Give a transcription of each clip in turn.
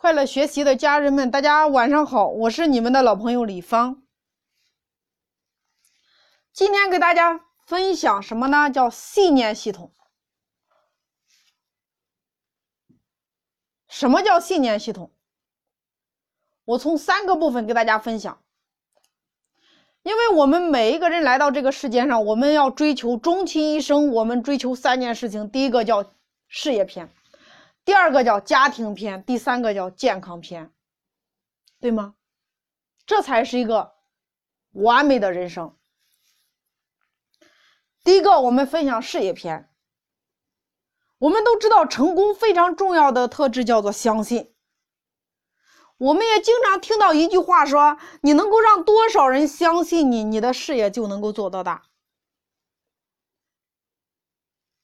快乐学习的家人们，大家晚上好，我是你们的老朋友李芳。今天给大家分享什么呢？叫信念系统。什么叫信念系统？我从三个部分给大家分享。因为我们每一个人来到这个世界上，我们要追求终其一生，我们追求三件事情。第一个叫事业篇。第二个叫家庭篇，第三个叫健康篇，对吗？这才是一个完美的人生。第一个，我们分享事业篇。我们都知道，成功非常重要的特质叫做相信。我们也经常听到一句话说：“你能够让多少人相信你，你的事业就能够做到大。”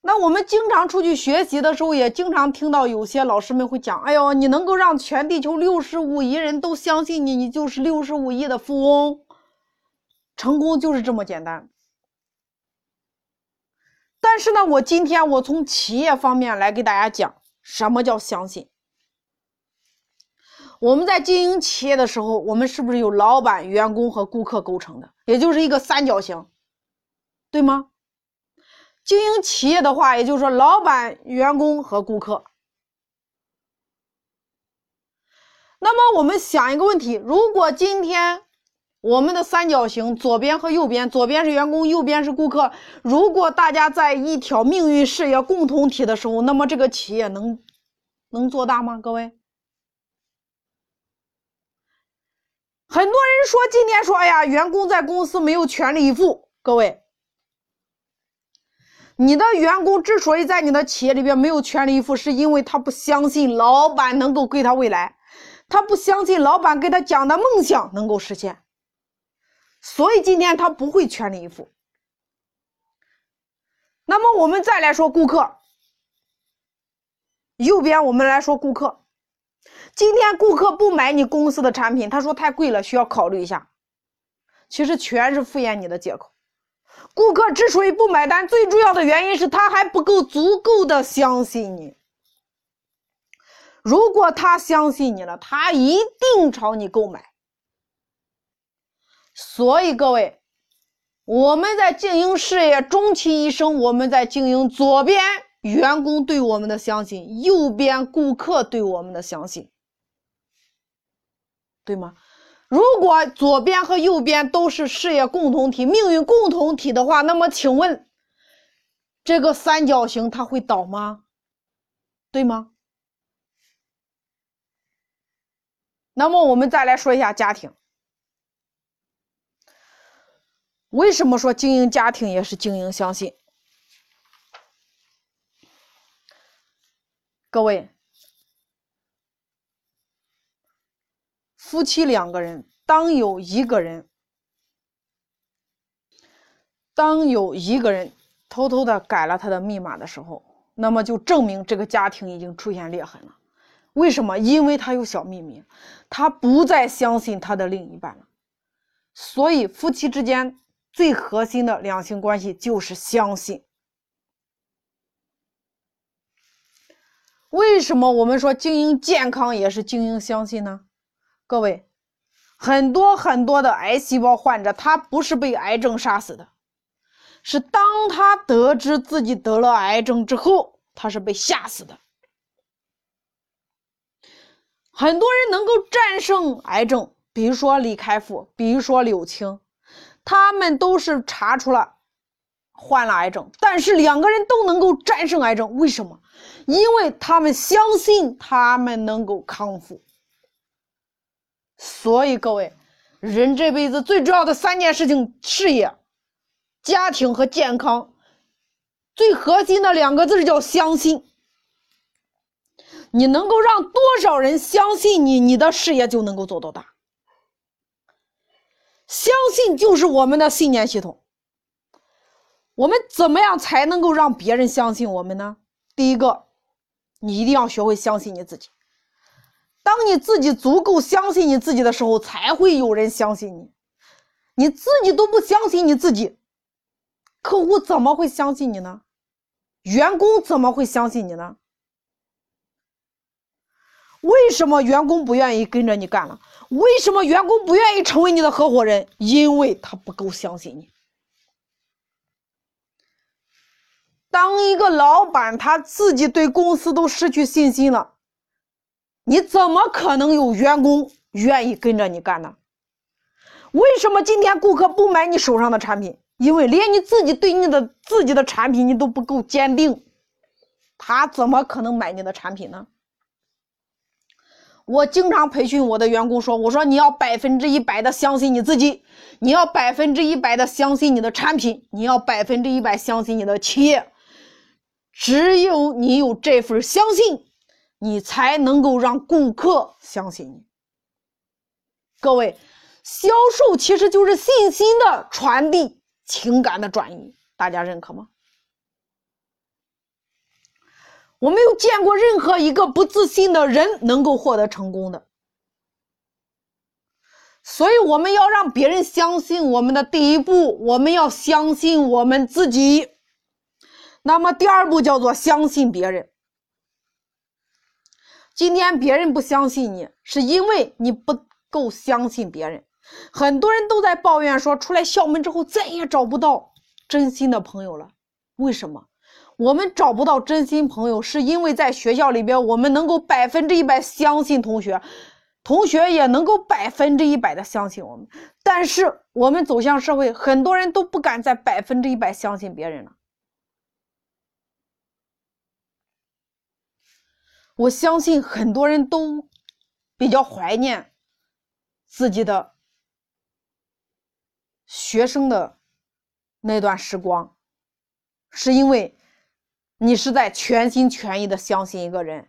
那我们经常出去学习的时候，也经常听到有些老师们会讲：“哎呦，你能够让全地球六十五亿人都相信你，你就是六十五亿的富翁。成功就是这么简单。”但是呢，我今天我从企业方面来给大家讲什么叫相信。我们在经营企业的时候，我们是不是有老板、员工和顾客构成的？也就是一个三角形，对吗？经营企业的话，也就是说，老板、员工和顾客。那么，我们想一个问题：如果今天我们的三角形左边和右边，左边是员工，右边是顾客，如果大家在一条命运事业共同体的时候，那么这个企业能能做大吗？各位，很多人说今天说，哎呀，员工在公司没有全力以赴，各位。你的员工之所以在你的企业里边没有全力以赴，是因为他不相信老板能够给他未来，他不相信老板给他讲的梦想能够实现，所以今天他不会全力以赴。那么我们再来说顾客，右边我们来说顾客，今天顾客不买你公司的产品，他说太贵了，需要考虑一下，其实全是敷衍你的借口。顾客之所以不买单，最重要的原因是他还不够足够的相信你。如果他相信你了，他一定朝你购买。所以各位，我们在经营事业，终其一生，我们在经营左边员工对我们的相信，右边顾客对我们的相信，对吗？如果左边和右边都是事业共同体、命运共同体的话，那么请问，这个三角形它会倒吗？对吗？那么我们再来说一下家庭。为什么说经营家庭也是经营相信？各位。夫妻两个人，当有一个人，当有一个人偷偷的改了他的密码的时候，那么就证明这个家庭已经出现裂痕了。为什么？因为他有小秘密，他不再相信他的另一半了。所以，夫妻之间最核心的两性关系就是相信。为什么我们说经营健康也是经营相信呢？各位，很多很多的癌细胞患者，他不是被癌症杀死的，是当他得知自己得了癌症之后，他是被吓死的。很多人能够战胜癌症，比如说李开复，比如说柳青，他们都是查出了患了癌症，但是两个人都能够战胜癌症，为什么？因为他们相信他们能够康复。所以各位，人这辈子最重要的三件事情：事业、家庭和健康。最核心的两个字叫相信。你能够让多少人相信你，你的事业就能够做到大。相信就是我们的信念系统。我们怎么样才能够让别人相信我们呢？第一个，你一定要学会相信你自己。当你自己足够相信你自己的时候，才会有人相信你。你自己都不相信你自己，客户怎么会相信你呢？员工怎么会相信你呢？为什么员工不愿意跟着你干了？为什么员工不愿意成为你的合伙人？因为他不够相信你。当一个老板他自己对公司都失去信心了，你怎么可能有员工愿意跟着你干呢？为什么今天顾客不买你手上的产品？因为连你自己对你的自己的产品你都不够坚定，他怎么可能买你的产品呢？我经常培训我的员工说：“我说你要百分之一百的相信你自己，你要百分之一百的相信你的产品，你要百分之一百相信你的企业。”只有你有这份相信，你才能够让顾客相信你。各位，销售其实就是信心的传递，情感的转移，大家认可吗？我没有见过任何一个不自信的人能够获得成功的，所以我们要让别人相信我们的第一步，我们要相信我们自己。那么第二步叫做相信别人。今天别人不相信你，是因为你不够相信别人。很多人都在抱怨说，出来校门之后再也找不到真心的朋友了。为什么？我们找不到真心朋友，是因为在学校里边，我们能够百分之一百相信同学，同学也能够百分之一百的相信我们。但是我们走向社会，很多人都不敢再百分之一百相信别人了。我相信很多人都比较怀念自己的学生的那段时光，是因为你是在全心全意的相信一个人。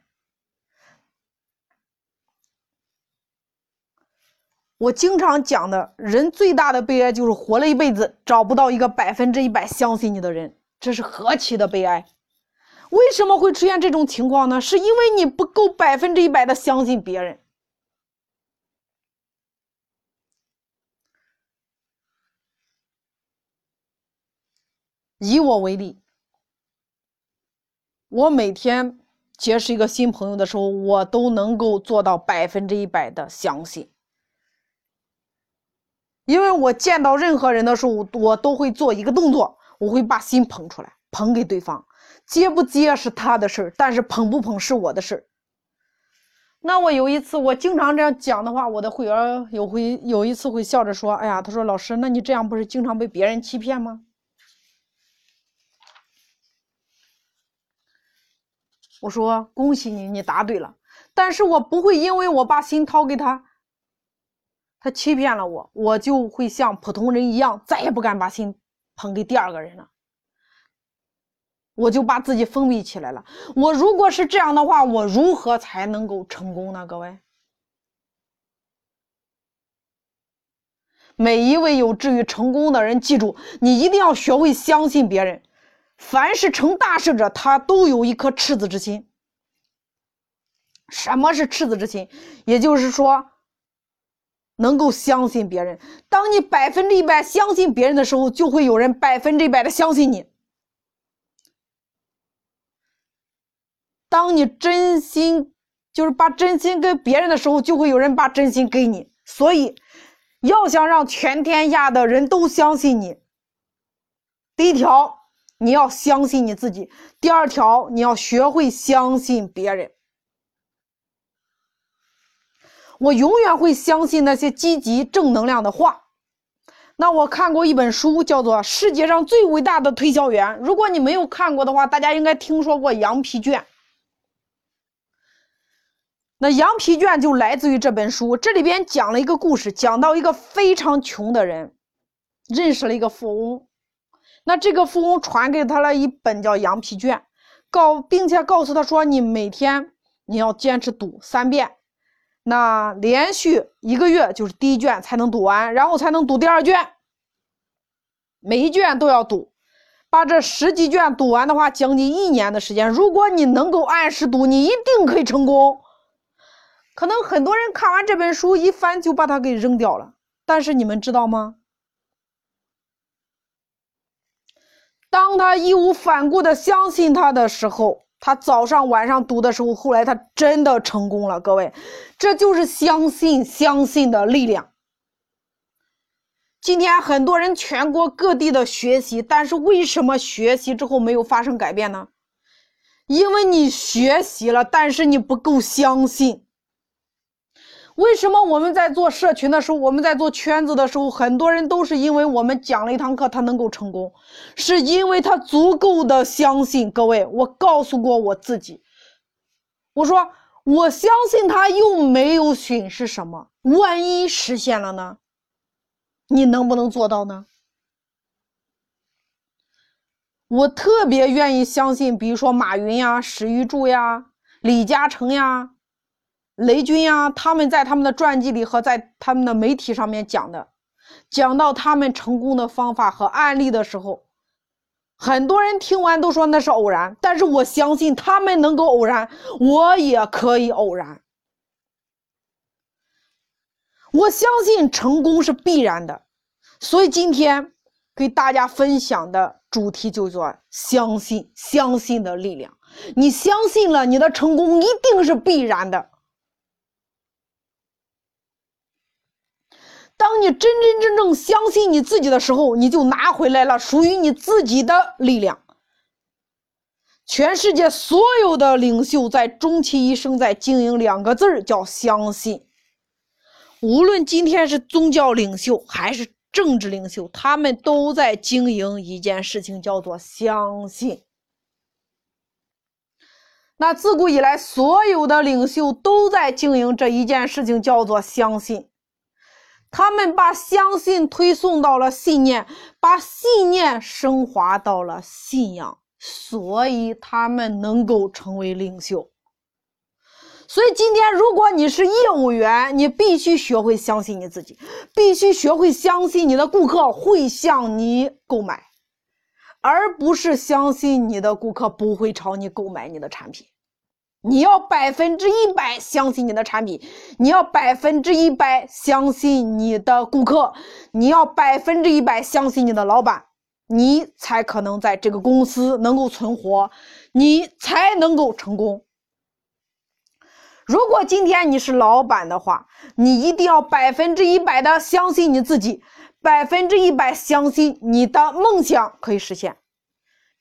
我经常讲的人最大的悲哀就是活了一辈子找不到一个百分之一百相信你的人，这是何其的悲哀！为什么会出现这种情况呢？是因为你不够百分之一百的相信别人。以我为例，我每天结识一个新朋友的时候，我都能够做到百分之一百的相信，因为我见到任何人的时候，我都会做一个动作，我会把心捧出来，捧给对方。接不接是他的事儿，但是捧不捧是我的事儿。那我有一次，我经常这样讲的话，我的会员有回有一次会笑着说：“哎呀，他说老师，那你这样不是经常被别人欺骗吗？”我说：“恭喜你，你答对了。但是我不会因为我把心掏给他，他欺骗了我，我就会像普通人一样，再也不敢把心捧给第二个人了。”我就把自己封闭起来了。我如果是这样的话，我如何才能够成功呢？各位，每一位有志于成功的人，记住，你一定要学会相信别人。凡是成大事者，他都有一颗赤子之心。什么是赤子之心？也就是说，能够相信别人。当你百分之一百相信别人的时候，就会有人百分之一百的相信你。当你真心就是把真心给别人的时候，就会有人把真心给你。所以，要想让全天下的人都相信你，第一条你要相信你自己；第二条你要学会相信别人。我永远会相信那些积极正能量的话。那我看过一本书，叫做《世界上最伟大的推销员》。如果你没有看过的话，大家应该听说过羊皮卷。那羊皮卷就来自于这本书，这里边讲了一个故事，讲到一个非常穷的人认识了一个富翁，那这个富翁传给他了一本叫羊皮卷，告并且告诉他说，你每天你要坚持读三遍，那连续一个月就是第一卷才能读完，然后才能读第二卷，每一卷都要读，把这十几卷读完的话，将近一年的时间，如果你能够按时读，你一定可以成功。可能很多人看完这本书一翻就把它给扔掉了，但是你们知道吗？当他义无反顾的相信他的时候，他早上晚上读的时候，后来他真的成功了。各位，这就是相信相信的力量。今天很多人全国各地的学习，但是为什么学习之后没有发生改变呢？因为你学习了，但是你不够相信。为什么我们在做社群的时候，我们在做圈子的时候，很多人都是因为我们讲了一堂课，他能够成功，是因为他足够的相信。各位，我告诉过我自己，我说我相信他又没有损失什么，万一实现了呢？你能不能做到呢？我特别愿意相信，比如说马云呀、史玉柱呀、李嘉诚呀。雷军呀，他们在他们的传记里和在他们的媒体上面讲的，讲到他们成功的方法和案例的时候，很多人听完都说那是偶然，但是我相信他们能够偶然，我也可以偶然。我相信成功是必然的，所以今天给大家分享的主题就叫相信，相信的力量。你相信了，你的成功一定是必然的。当你真真正正相信你自己的时候，你就拿回来了属于你自己的力量。全世界所有的领袖在终其一生在经营两个字儿，叫相信。无论今天是宗教领袖还是政治领袖，他们都在经营一件事情，叫做相信。那自古以来，所有的领袖都在经营这一件事情，叫做相信。他们把相信推送到了信念，把信念升华到了信仰，所以他们能够成为领袖。所以今天，如果你是业务员，你必须学会相信你自己，必须学会相信你的顾客会向你购买，而不是相信你的顾客不会朝你购买你的产品。你要百分之一百相信你的产品，你要百分之一百相信你的顾客，你要百分之一百相信你的老板，你才可能在这个公司能够存活，你才能够成功。如果今天你是老板的话，你一定要百分之一百的相信你自己，百分之一百相信你的梦想可以实现。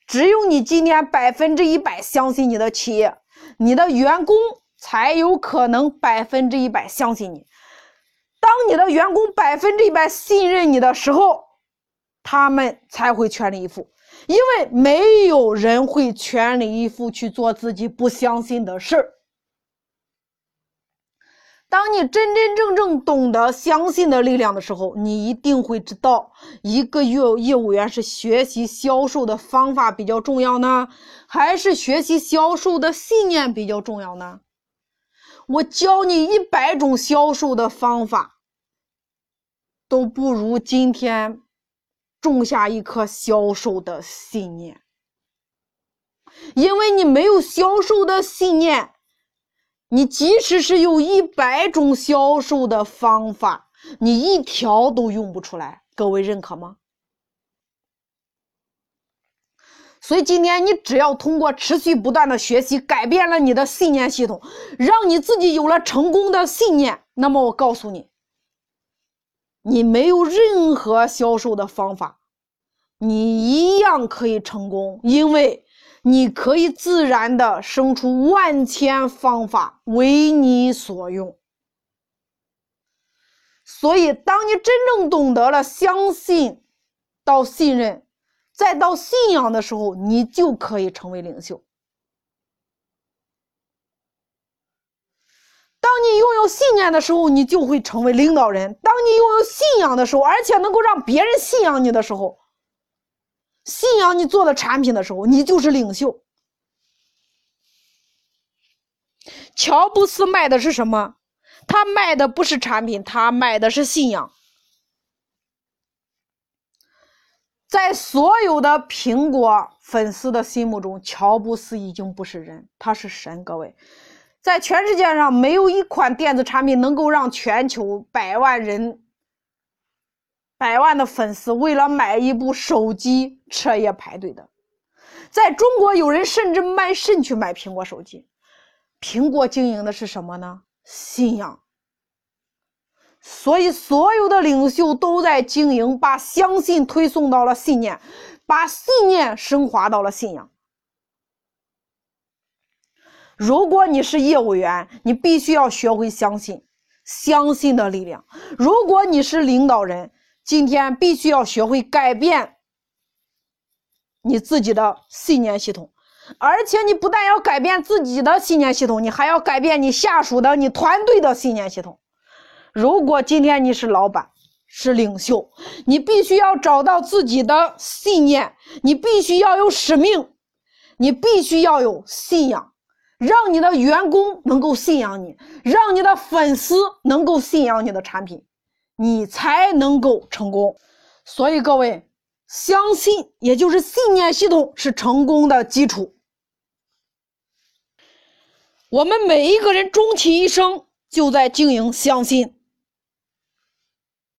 只有你今天百分之一百相信你的企业。你的员工才有可能百分之一百相信你。当你的员工百分之一百信任你的时候，他们才会全力以赴。因为没有人会全力以赴去做自己不相信的事儿。当你真真正正懂得相信的力量的时候，你一定会知道，一个业业务员是学习销售的方法比较重要呢，还是学习销售的信念比较重要呢？我教你一百种销售的方法，都不如今天种下一颗销售的信念，因为你没有销售的信念。你即使是有一百种销售的方法，你一条都用不出来。各位认可吗？所以今天你只要通过持续不断的学习，改变了你的信念系统，让你自己有了成功的信念，那么我告诉你，你没有任何销售的方法，你一样可以成功，因为。你可以自然的生出万千方法为你所用，所以当你真正懂得了相信到信任，再到信仰的时候，你就可以成为领袖。当你拥有信念的时候，你就会成为领导人；当你拥有信仰的时候，而且能够让别人信仰你的时候。信仰你做的产品的时候，你就是领袖。乔布斯卖的是什么？他卖的不是产品，他卖的是信仰。在所有的苹果粉丝的心目中，乔布斯已经不是人，他是神。各位，在全世界上没有一款电子产品能够让全球百万人。百万的粉丝为了买一部手机彻夜排队的，在中国，有人甚至卖肾去买苹果手机。苹果经营的是什么呢？信仰。所以，所有的领袖都在经营，把相信推送到了信念，把信念升华到了信仰。如果你是业务员，你必须要学会相信，相信的力量；如果你是领导人，今天必须要学会改变你自己的信念系统，而且你不但要改变自己的信念系统，你还要改变你下属的、你团队的信念系统。如果今天你是老板、是领袖，你必须要找到自己的信念，你必须要有使命，你必须要有信仰，让你的员工能够信仰你，让你的粉丝能够信仰你的产品。你才能够成功，所以各位，相信也就是信念系统是成功的基础。我们每一个人终其一生就在经营相信。